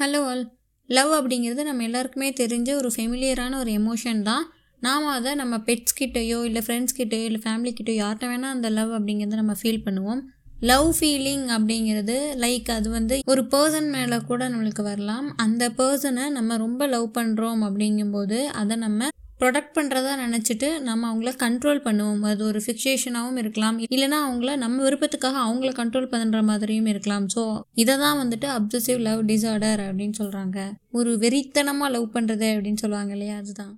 Hello all love அப்படிங்கிறது நம்ம எல்லாருக்குமே தெரிஞ்ச ஒரு ஃபெமிலியரான ஒரு எமோஷன் தான். நாம் அதை நம்ம பெட்ஸ் கிட்டேயோ இல்லை ஃப்ரெண்ட்ஸ் கிட்டேயோ இல்லை ஃபேமிலி கிட்டேயோ யார்கிட்ட வேணால் அந்த லவ் அப்படிங்கிறத நம்ம ஃபீல் பண்ணுவோம். லவ் ஃபீலிங் அப்படிங்கிறது லைக் அது வந்து ஒரு பர்சன் மேலே கூட நம்மளுக்கு வரலாம். அந்த பர்சனை நம்ம ரொம்ப லவ் பண்ணுறோம் அப்படிங்கும்போது அதை நம்ம ப்ரொடக்ட் பண்ணுறதா நினச்சிட்டு நம்ம அவங்கள கண்ட்ரோல் பண்ணுவோம். அது ஒரு ஃபிக்சேஷனாகவும் இருக்கலாம். இல்லைனா அவங்கள நம்ம விருப்பத்துக்காக அவங்கள கண்ட்ரோல் பண்ணுற மாதிரியும் இருக்கலாம். ஸோ இதை தான் வந்துட்டு அப்சசிவ் லவ் டிசார்டர் அப்படின்னு சொல்கிறாங்க ஒரு வெறித்தனமாக லவ் பண்ணுறது அப்படின்னு சொல்லுவாங்க இல்லையா? அதுதான்.